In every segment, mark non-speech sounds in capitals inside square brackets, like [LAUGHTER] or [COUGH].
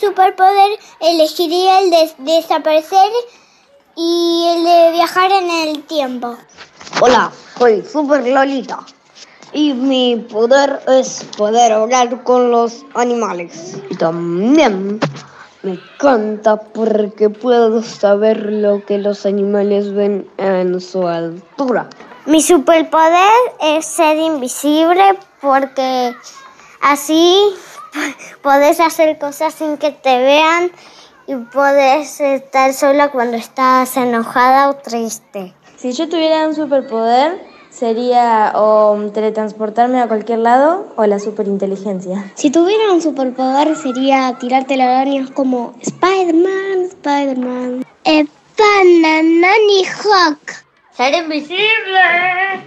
superpoder, elegiría el de desaparecer y el de viajar en el tiempo. Hola, soy Super Lolita y mi poder es poder hablar con los animales. Y también me encanta porque puedo saber lo que los animales ven en su altura. Mi superpoder es ser invisible porque así podés hacer cosas sin que te vean y podés estar sola cuando estás enojada o triste. Si yo tuviera un superpoder, sería o teletransportarme a cualquier lado o la superinteligencia. Si tuviera un superpoder, sería tirar telarañas como Spider-Man, Spider-Man. Bananani Hawk. ¡Ser invisible!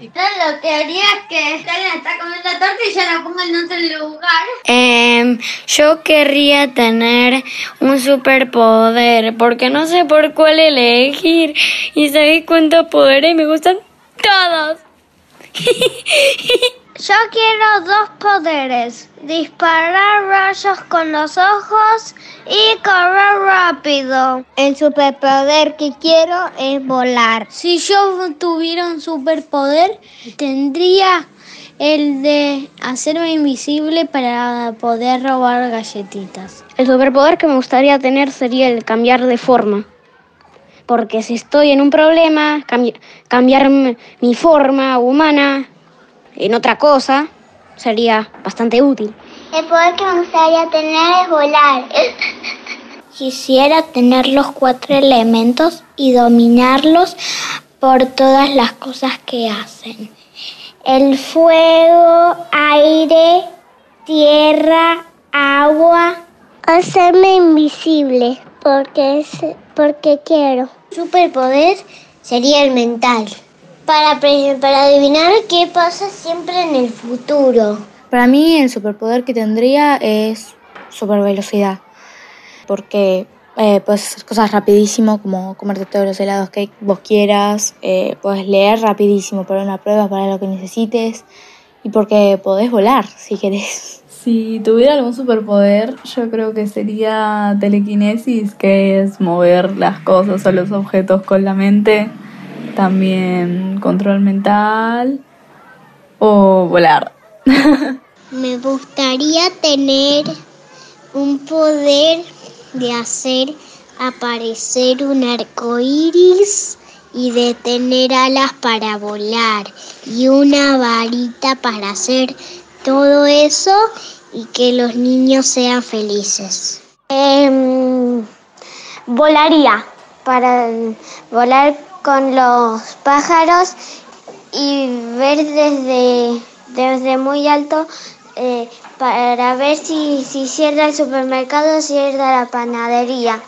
Haría es que Stalin está comiendo torta y ya la pongo en otro lugar. Eh, yo querría tener un superpoder, porque no sé por cuál elegir. Y sabéis cuántos poderes me gustan todos. [LAUGHS] Yo quiero dos poderes, disparar rayos con los ojos y correr rápido. El superpoder que quiero es volar. Si yo tuviera un superpoder, tendría el de hacerme invisible para poder robar galletitas. El superpoder que me gustaría tener sería el cambiar de forma. Porque si estoy en un problema, cambiar mi forma humana en otra cosa sería bastante útil. El poder que me gustaría tener es volar. [LAUGHS] Quisiera tener los cuatro elementos y dominarlos por todas las cosas que hacen. El fuego, aire, tierra, agua. Hacerme invisible porque, es, porque quiero. Superpoder sería el mental para, para adivinar qué pasa siempre en el futuro. Para mí el superpoder que tendría es super velocidad, porque eh, puedes hacer cosas rapidísimo, como comerte todos los helados que vos quieras, eh, puedes leer rapidísimo para una prueba, para lo que necesites, y porque podés volar [LAUGHS] si querés. Si tuviera algún superpoder, yo creo que sería telequinesis, que es mover las cosas o los objetos con la mente también control mental o volar. [LAUGHS] Me gustaría tener un poder de hacer aparecer un arco iris y de tener alas para volar y una varita para hacer todo eso y que los niños sean felices. Em, volaría para volar con los pájaros y ver desde, desde muy alto eh, para ver si, si cierra el supermercado o cierra la panadería.